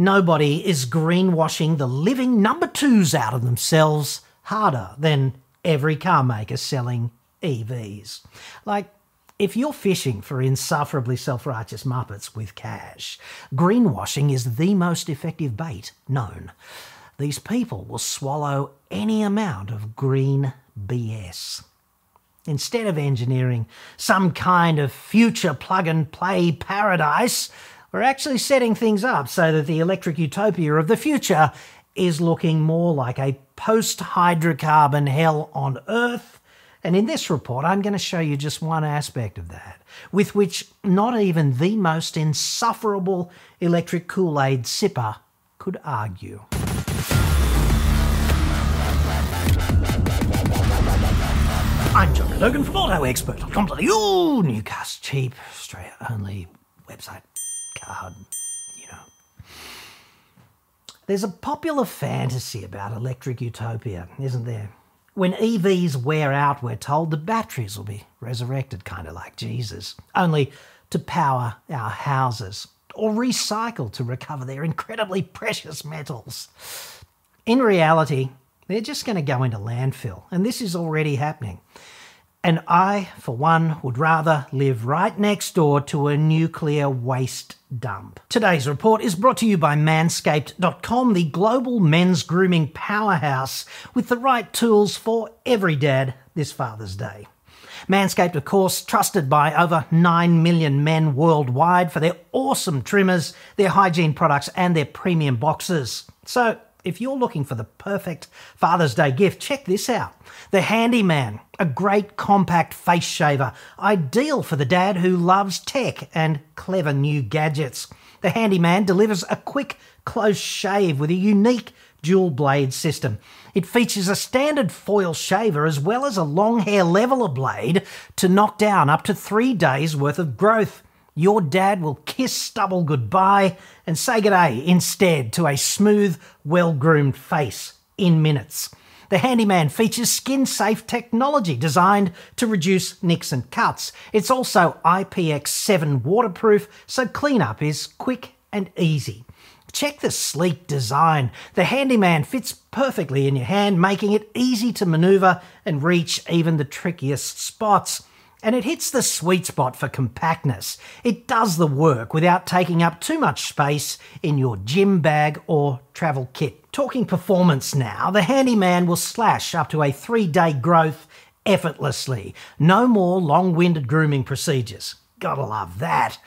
Nobody is greenwashing the living number twos out of themselves harder than every car maker selling EVs. Like, if you're fishing for insufferably self righteous Muppets with cash, greenwashing is the most effective bait known. These people will swallow any amount of green BS. Instead of engineering some kind of future plug and play paradise, we're actually setting things up so that the electric utopia of the future is looking more like a post hydrocarbon hell on Earth. And in this report, I'm going to show you just one aspect of that, with which not even the most insufferable electric Kool Aid sipper could argue. I'm John Cadogan from AutoExpert.com.au, Newcastle cheap, Australia only website you know. There's a popular fantasy about electric utopia, isn't there? When EVs wear out, we're told the batteries will be resurrected, kind of like Jesus, only to power our houses or recycle to recover their incredibly precious metals. In reality, they're just going to go into landfill, and this is already happening. And I, for one, would rather live right next door to a nuclear waste dump. Today's report is brought to you by Manscaped.com, the global men's grooming powerhouse with the right tools for every dad this Father's Day. Manscaped, of course, trusted by over 9 million men worldwide for their awesome trimmers, their hygiene products, and their premium boxes. So, if you're looking for the perfect Father's Day gift, check this out. The Handyman, a great compact face shaver, ideal for the dad who loves tech and clever new gadgets. The Handyman delivers a quick, close shave with a unique dual blade system. It features a standard foil shaver as well as a long hair leveler blade to knock down up to three days worth of growth your dad will kiss stubble goodbye and say g'day instead to a smooth, well groomed face in minutes. The Handyman features skin safe technology designed to reduce nicks and cuts. It's also IPX7 waterproof, so cleanup is quick and easy. Check the sleek design. The Handyman fits perfectly in your hand, making it easy to maneuver and reach even the trickiest spots. And it hits the sweet spot for compactness. It does the work without taking up too much space in your gym bag or travel kit. Talking performance now, the Handyman will slash up to a three day growth effortlessly. No more long winded grooming procedures. Gotta love that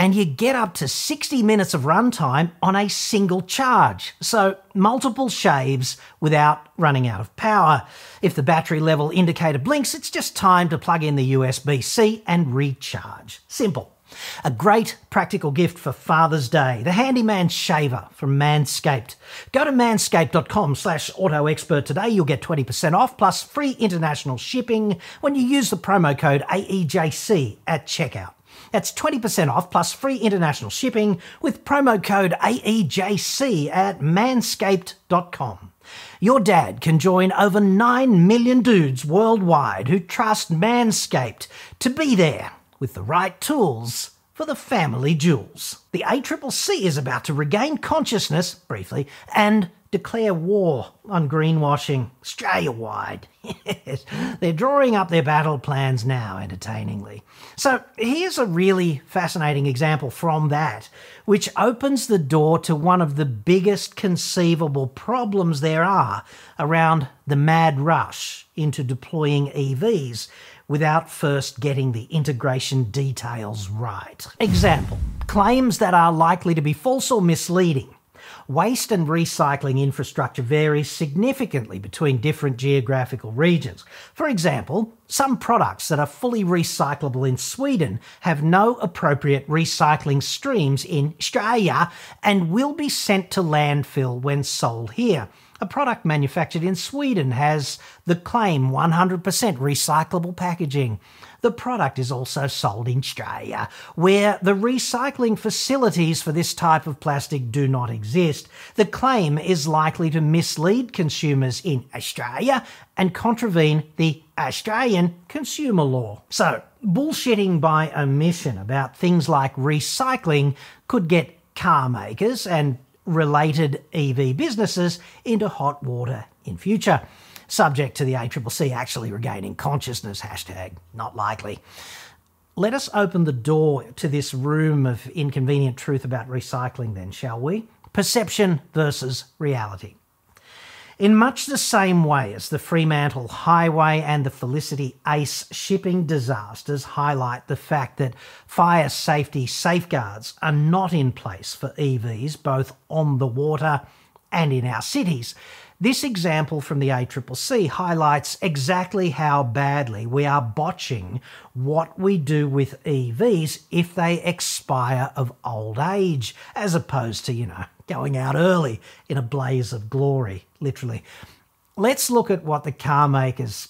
and you get up to 60 minutes of runtime on a single charge. So, multiple shaves without running out of power. If the battery level indicator blinks, it's just time to plug in the USB C and recharge. Simple. A great practical gift for Father's Day, the Handyman Shaver from Manscaped. Go to manscaped.com slash autoexpert today. You'll get 20% off plus free international shipping when you use the promo code AEJC at checkout. That's 20% off plus free international shipping with promo code AEJC at manscaped.com. Your dad can join over 9 million dudes worldwide who trust Manscaped to be there with the right tools for the family jewels. The ACCC is about to regain consciousness, briefly, and declare war on greenwashing Australia wide. they're drawing up their battle plans now, entertainingly. So here's a really fascinating example from that, which opens the door to one of the biggest conceivable problems there are around the mad rush into deploying EVs without first getting the integration details right. Example claims that are likely to be false or misleading waste and recycling infrastructure varies significantly between different geographical regions. For example, some products that are fully recyclable in Sweden have no appropriate recycling streams in Australia and will be sent to landfill when sold here. A product manufactured in Sweden has the claim 100% recyclable packaging. The product is also sold in Australia, where the recycling facilities for this type of plastic do not exist. The claim is likely to mislead consumers in Australia and contravene the Australian consumer law. So, bullshitting by omission about things like recycling could get car makers and related EV businesses into hot water in future. Subject to the ACCC actually regaining consciousness, hashtag not likely. Let us open the door to this room of inconvenient truth about recycling, then, shall we? Perception versus reality. In much the same way as the Fremantle Highway and the Felicity Ace shipping disasters highlight the fact that fire safety safeguards are not in place for EVs, both on the water and in our cities, this example from the ACCC highlights exactly how badly we are botching what we do with EVs if they expire of old age, as opposed to, you know, going out early in a blaze of glory, literally. Let's look at what the car makers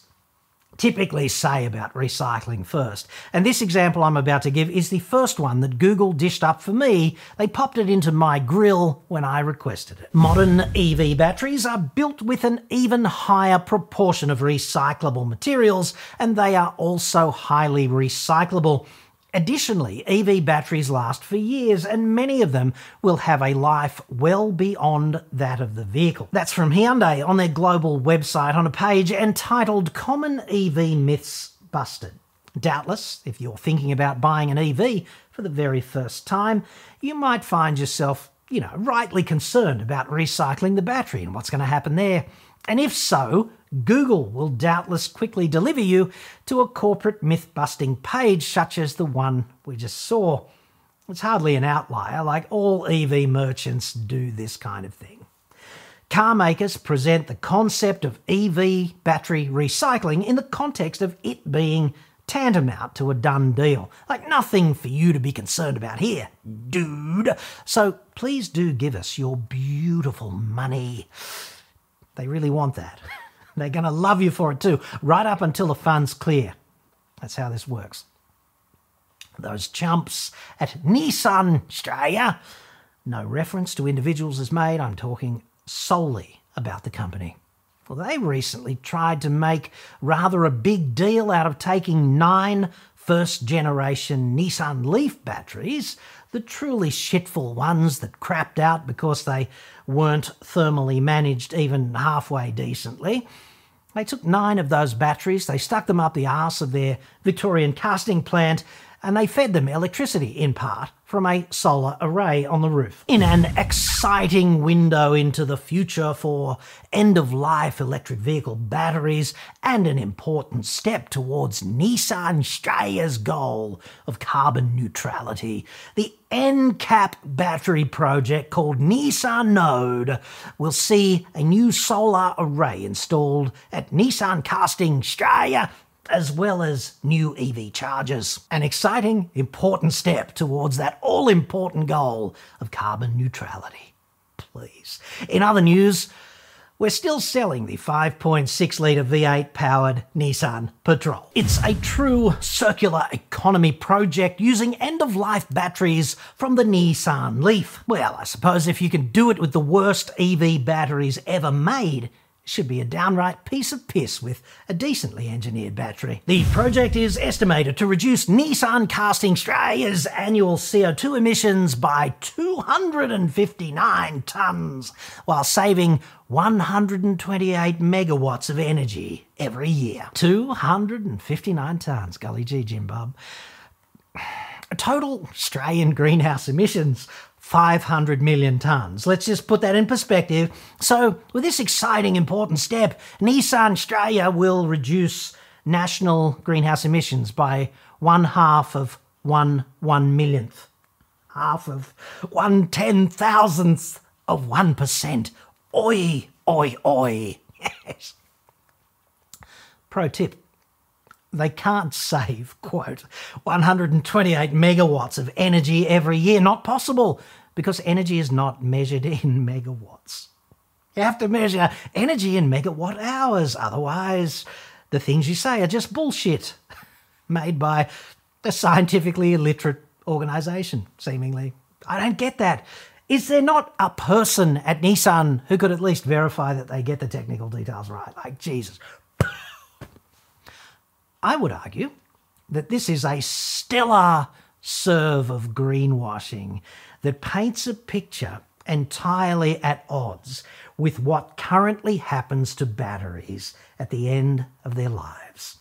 typically say about recycling first. And this example I'm about to give is the first one that Google dished up for me. They popped it into my grill when I requested it. Modern EV batteries are built with an even higher proportion of recyclable materials, and they are also highly recyclable. Additionally, EV batteries last for years, and many of them will have a life well beyond that of the vehicle. That's from Hyundai on their global website on a page entitled Common EV Myths Busted. Doubtless, if you're thinking about buying an EV for the very first time, you might find yourself, you know, rightly concerned about recycling the battery and what's going to happen there. And if so, Google will doubtless quickly deliver you to a corporate myth busting page such as the one we just saw. It's hardly an outlier, like all EV merchants do this kind of thing. Car makers present the concept of EV battery recycling in the context of it being tantamount to a done deal. Like nothing for you to be concerned about here, dude. So please do give us your beautiful money. They really want that. They're going to love you for it too, right up until the funds clear. That's how this works. Those chumps at Nissan Australia, no reference to individuals is made. I'm talking solely about the company. Well, they recently tried to make rather a big deal out of taking nine first generation Nissan Leaf batteries, the truly shitful ones that crapped out because they weren't thermally managed even halfway decently. They took nine of those batteries, they stuck them up the arse of their Victorian casting plant, and they fed them electricity in part from a solar array on the roof. In an exciting window into the future for end of life electric vehicle batteries and an important step towards Nissan Australia's goal of carbon neutrality, the NCAP battery project called Nissan Node will see a new solar array installed at Nissan Casting Australia as well as new EV chargers. An exciting, important step towards that all important goal of carbon neutrality. Please. In other news, we're still selling the 5.6 litre V8 powered Nissan Patrol. It's a true circular economy project using end of life batteries from the Nissan Leaf. Well, I suppose if you can do it with the worst EV batteries ever made, should be a downright piece of piss with a decently engineered battery. The project is estimated to reduce Nissan Casting Australia's annual CO2 emissions by 259 tonnes, while saving 128 megawatts of energy every year. 259 tonnes, golly gee, Jim Bob. Total Australian greenhouse emissions 500 million tonnes. Let's just put that in perspective. So, with this exciting, important step, Nissan Australia will reduce national greenhouse emissions by one half of one one millionth, half of one ten thousandth of one percent. Oi, oi, oi. Yes. Pro tip they can't save, quote, 128 megawatts of energy every year. Not possible because energy is not measured in megawatts. You have to measure energy in megawatt hours, otherwise, the things you say are just bullshit made by a scientifically illiterate organisation, seemingly. I don't get that. Is there not a person at Nissan who could at least verify that they get the technical details right? Like, Jesus. I would argue that this is a stellar serve of greenwashing that paints a picture entirely at odds with what currently happens to batteries at the end of their lives.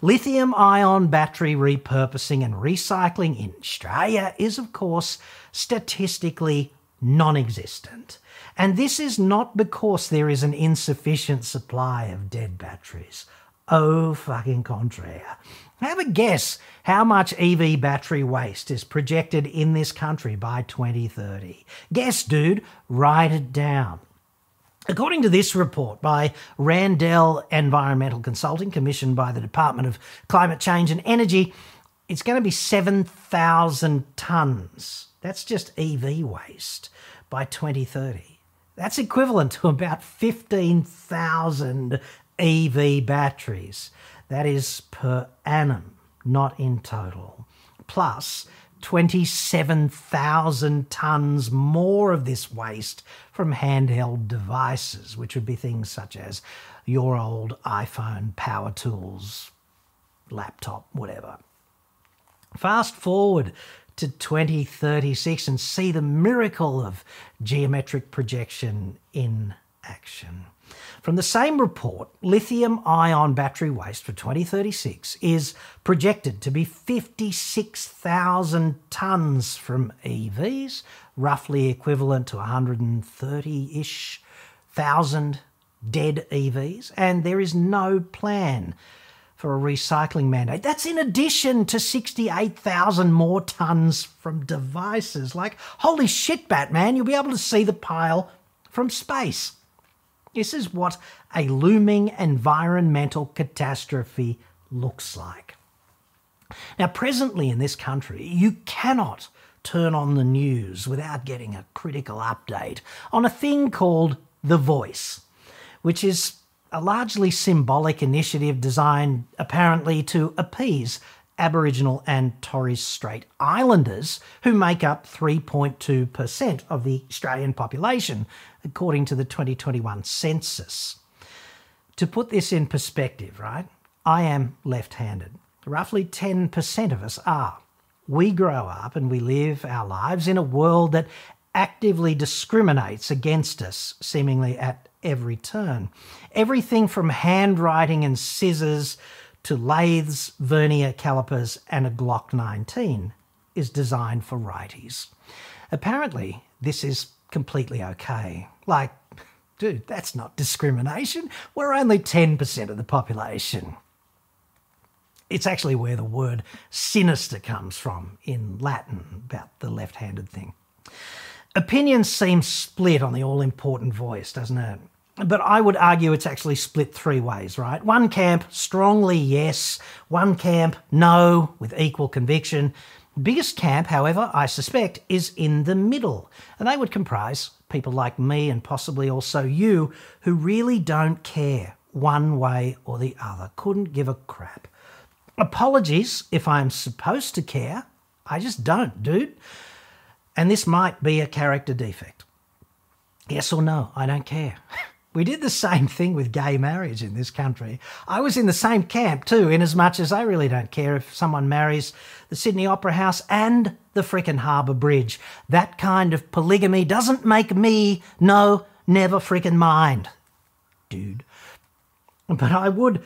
Lithium ion battery repurposing and recycling in Australia is, of course, statistically non existent. And this is not because there is an insufficient supply of dead batteries. Oh, fucking contraire. Have a guess how much EV battery waste is projected in this country by 2030. Guess, dude, write it down. According to this report by Randell Environmental Consulting, commissioned by the Department of Climate Change and Energy, it's going to be 7,000 tonnes. That's just EV waste by 2030. That's equivalent to about 15,000 EV batteries. That is per annum, not in total. Plus 27,000 tonnes more of this waste from handheld devices, which would be things such as your old iPhone, power tools, laptop, whatever. Fast forward to 2036 and see the miracle of geometric projection in action. From the same report, lithium ion battery waste for 2036 is projected to be 56,000 tonnes from EVs, roughly equivalent to 130 ish thousand dead EVs, and there is no plan for a recycling mandate. That's in addition to 68,000 more tonnes from devices. Like, holy shit, Batman, you'll be able to see the pile from space. This is what a looming environmental catastrophe looks like. Now, presently in this country, you cannot turn on the news without getting a critical update on a thing called The Voice, which is a largely symbolic initiative designed apparently to appease Aboriginal and Torres Strait Islanders, who make up 3.2% of the Australian population, according to the 2021 census. To put this in perspective, right, I am left handed. Roughly 10% of us are. We grow up and we live our lives in a world that actively discriminates against us, seemingly at every turn. Everything from handwriting and scissors to lathes, vernier calipers, and a Glock 19 is designed for righties. Apparently, this is completely okay. Like, dude, that's not discrimination. We're only 10% of the population. It's actually where the word sinister comes from in Latin about the left handed thing. Opinions seem split on the all important voice, doesn't it? But I would argue it's actually split three ways, right? One camp, strongly yes. One camp, no, with equal conviction. Biggest camp, however, I suspect, is in the middle. And they would comprise people like me and possibly also you who really don't care one way or the other, couldn't give a crap. Apologies if I'm supposed to care. I just don't, dude. And this might be a character defect. Yes or no, I don't care. We did the same thing with gay marriage in this country. I was in the same camp too, in as much as I really don't care if someone marries the Sydney Opera House and the frickin' Harbour Bridge. That kind of polygamy doesn't make me, no, never frickin' mind, dude. But I would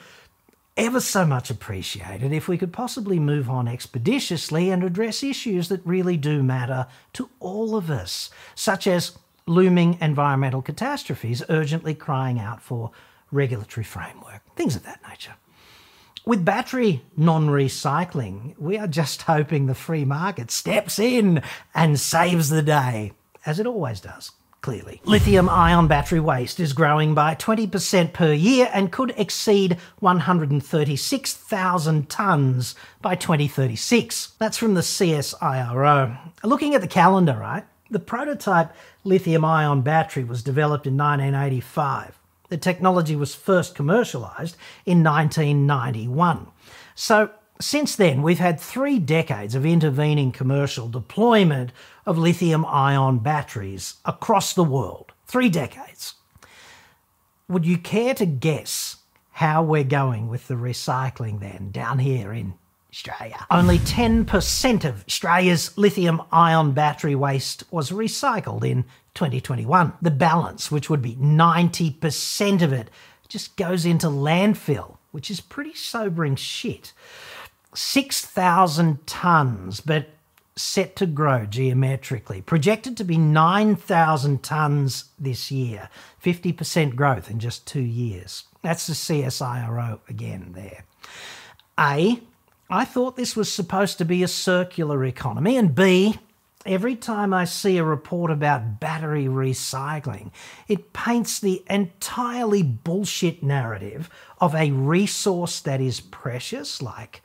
ever so much appreciate it if we could possibly move on expeditiously and address issues that really do matter to all of us, such as looming environmental catastrophes urgently crying out for regulatory framework, things of that nature. With battery non recycling, we are just hoping the free market steps in and saves the day, as it always does clearly. Lithium ion battery waste is growing by 20% per year and could exceed 136,000 tonnes by 2036. That's from the CSIRO. Looking at the calendar, right? The prototype lithium ion battery was developed in 1985. The technology was first commercialised in 1991. So, since then, we've had three decades of intervening commercial deployment of lithium ion batteries across the world. Three decades. Would you care to guess how we're going with the recycling then down here in Australia. Only 10% of Australia's lithium ion battery waste was recycled in 2021. The balance, which would be 90% of it, just goes into landfill, which is pretty sobering shit. 6,000 tonnes, but set to grow geometrically, projected to be 9,000 tonnes this year, 50% growth in just two years. That's the CSIRO again there. A, I thought this was supposed to be a circular economy, and B, every time I see a report about battery recycling, it paints the entirely bullshit narrative of a resource that is precious, like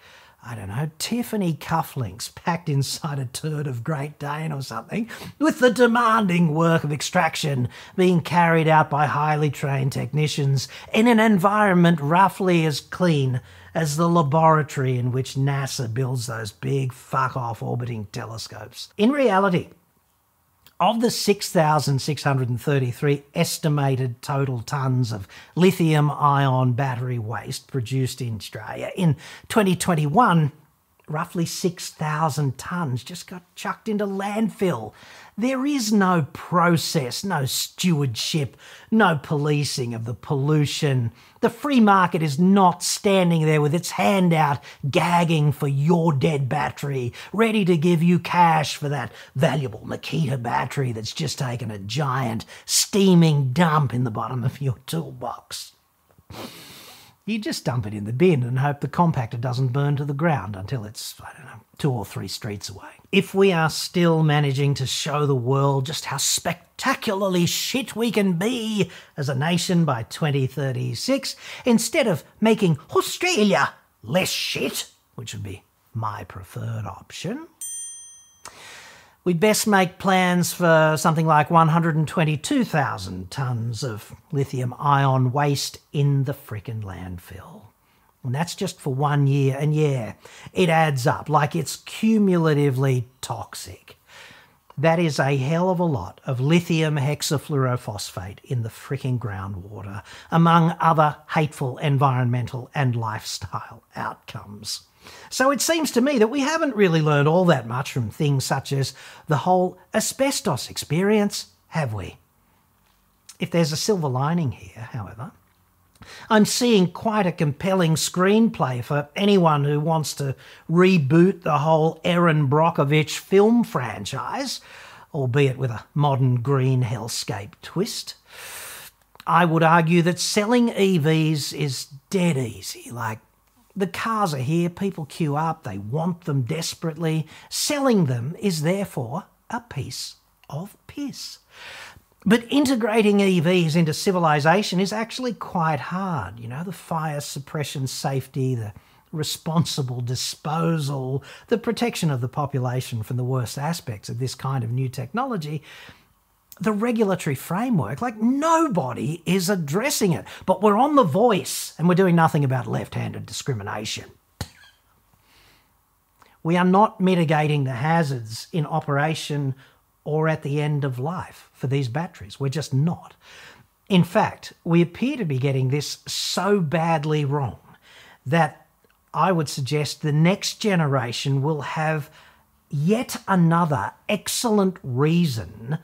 I don't know, Tiffany cufflinks packed inside a turd of Great Dane or something, with the demanding work of extraction being carried out by highly trained technicians in an environment roughly as clean as the laboratory in which NASA builds those big fuck off orbiting telescopes. In reality, of the 6,633 estimated total tonnes of lithium ion battery waste produced in Australia in 2021, roughly 6,000 tonnes just got chucked into landfill. There is no process, no stewardship, no policing of the pollution. The free market is not standing there with its hand out, gagging for your dead battery, ready to give you cash for that valuable Makita battery that's just taken a giant, steaming dump in the bottom of your toolbox. You just dump it in the bin and hope the compactor doesn't burn to the ground until it's, I don't know, two or three streets away. If we are still managing to show the world just how spectacularly shit we can be as a nation by 2036, instead of making Australia less shit, which would be my preferred option, we'd best make plans for something like 122,000 tonnes of lithium ion waste in the frickin' landfill. And that's just for one year, and yeah, it adds up like it's cumulatively toxic. That is a hell of a lot of lithium hexafluorophosphate in the fricking groundwater, among other hateful environmental and lifestyle outcomes. So it seems to me that we haven't really learned all that much from things such as the whole asbestos experience, have we? If there's a silver lining here, however, I'm seeing quite a compelling screenplay for anyone who wants to reboot the whole Erin Brockovich film franchise, albeit with a modern green hellscape twist. I would argue that selling EVs is dead easy. Like, the cars are here, people queue up, they want them desperately. Selling them is therefore a piece of piss. But integrating EVs into civilization is actually quite hard. You know, the fire suppression safety, the responsible disposal, the protection of the population from the worst aspects of this kind of new technology the regulatory framework, like nobody is addressing it. But we're on The Voice and we're doing nothing about left handed discrimination. We are not mitigating the hazards in operation or at the end of life for these batteries. We're just not. In fact, we appear to be getting this so badly wrong that I would suggest the next generation will have yet another excellent reason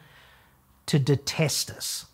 to detest us.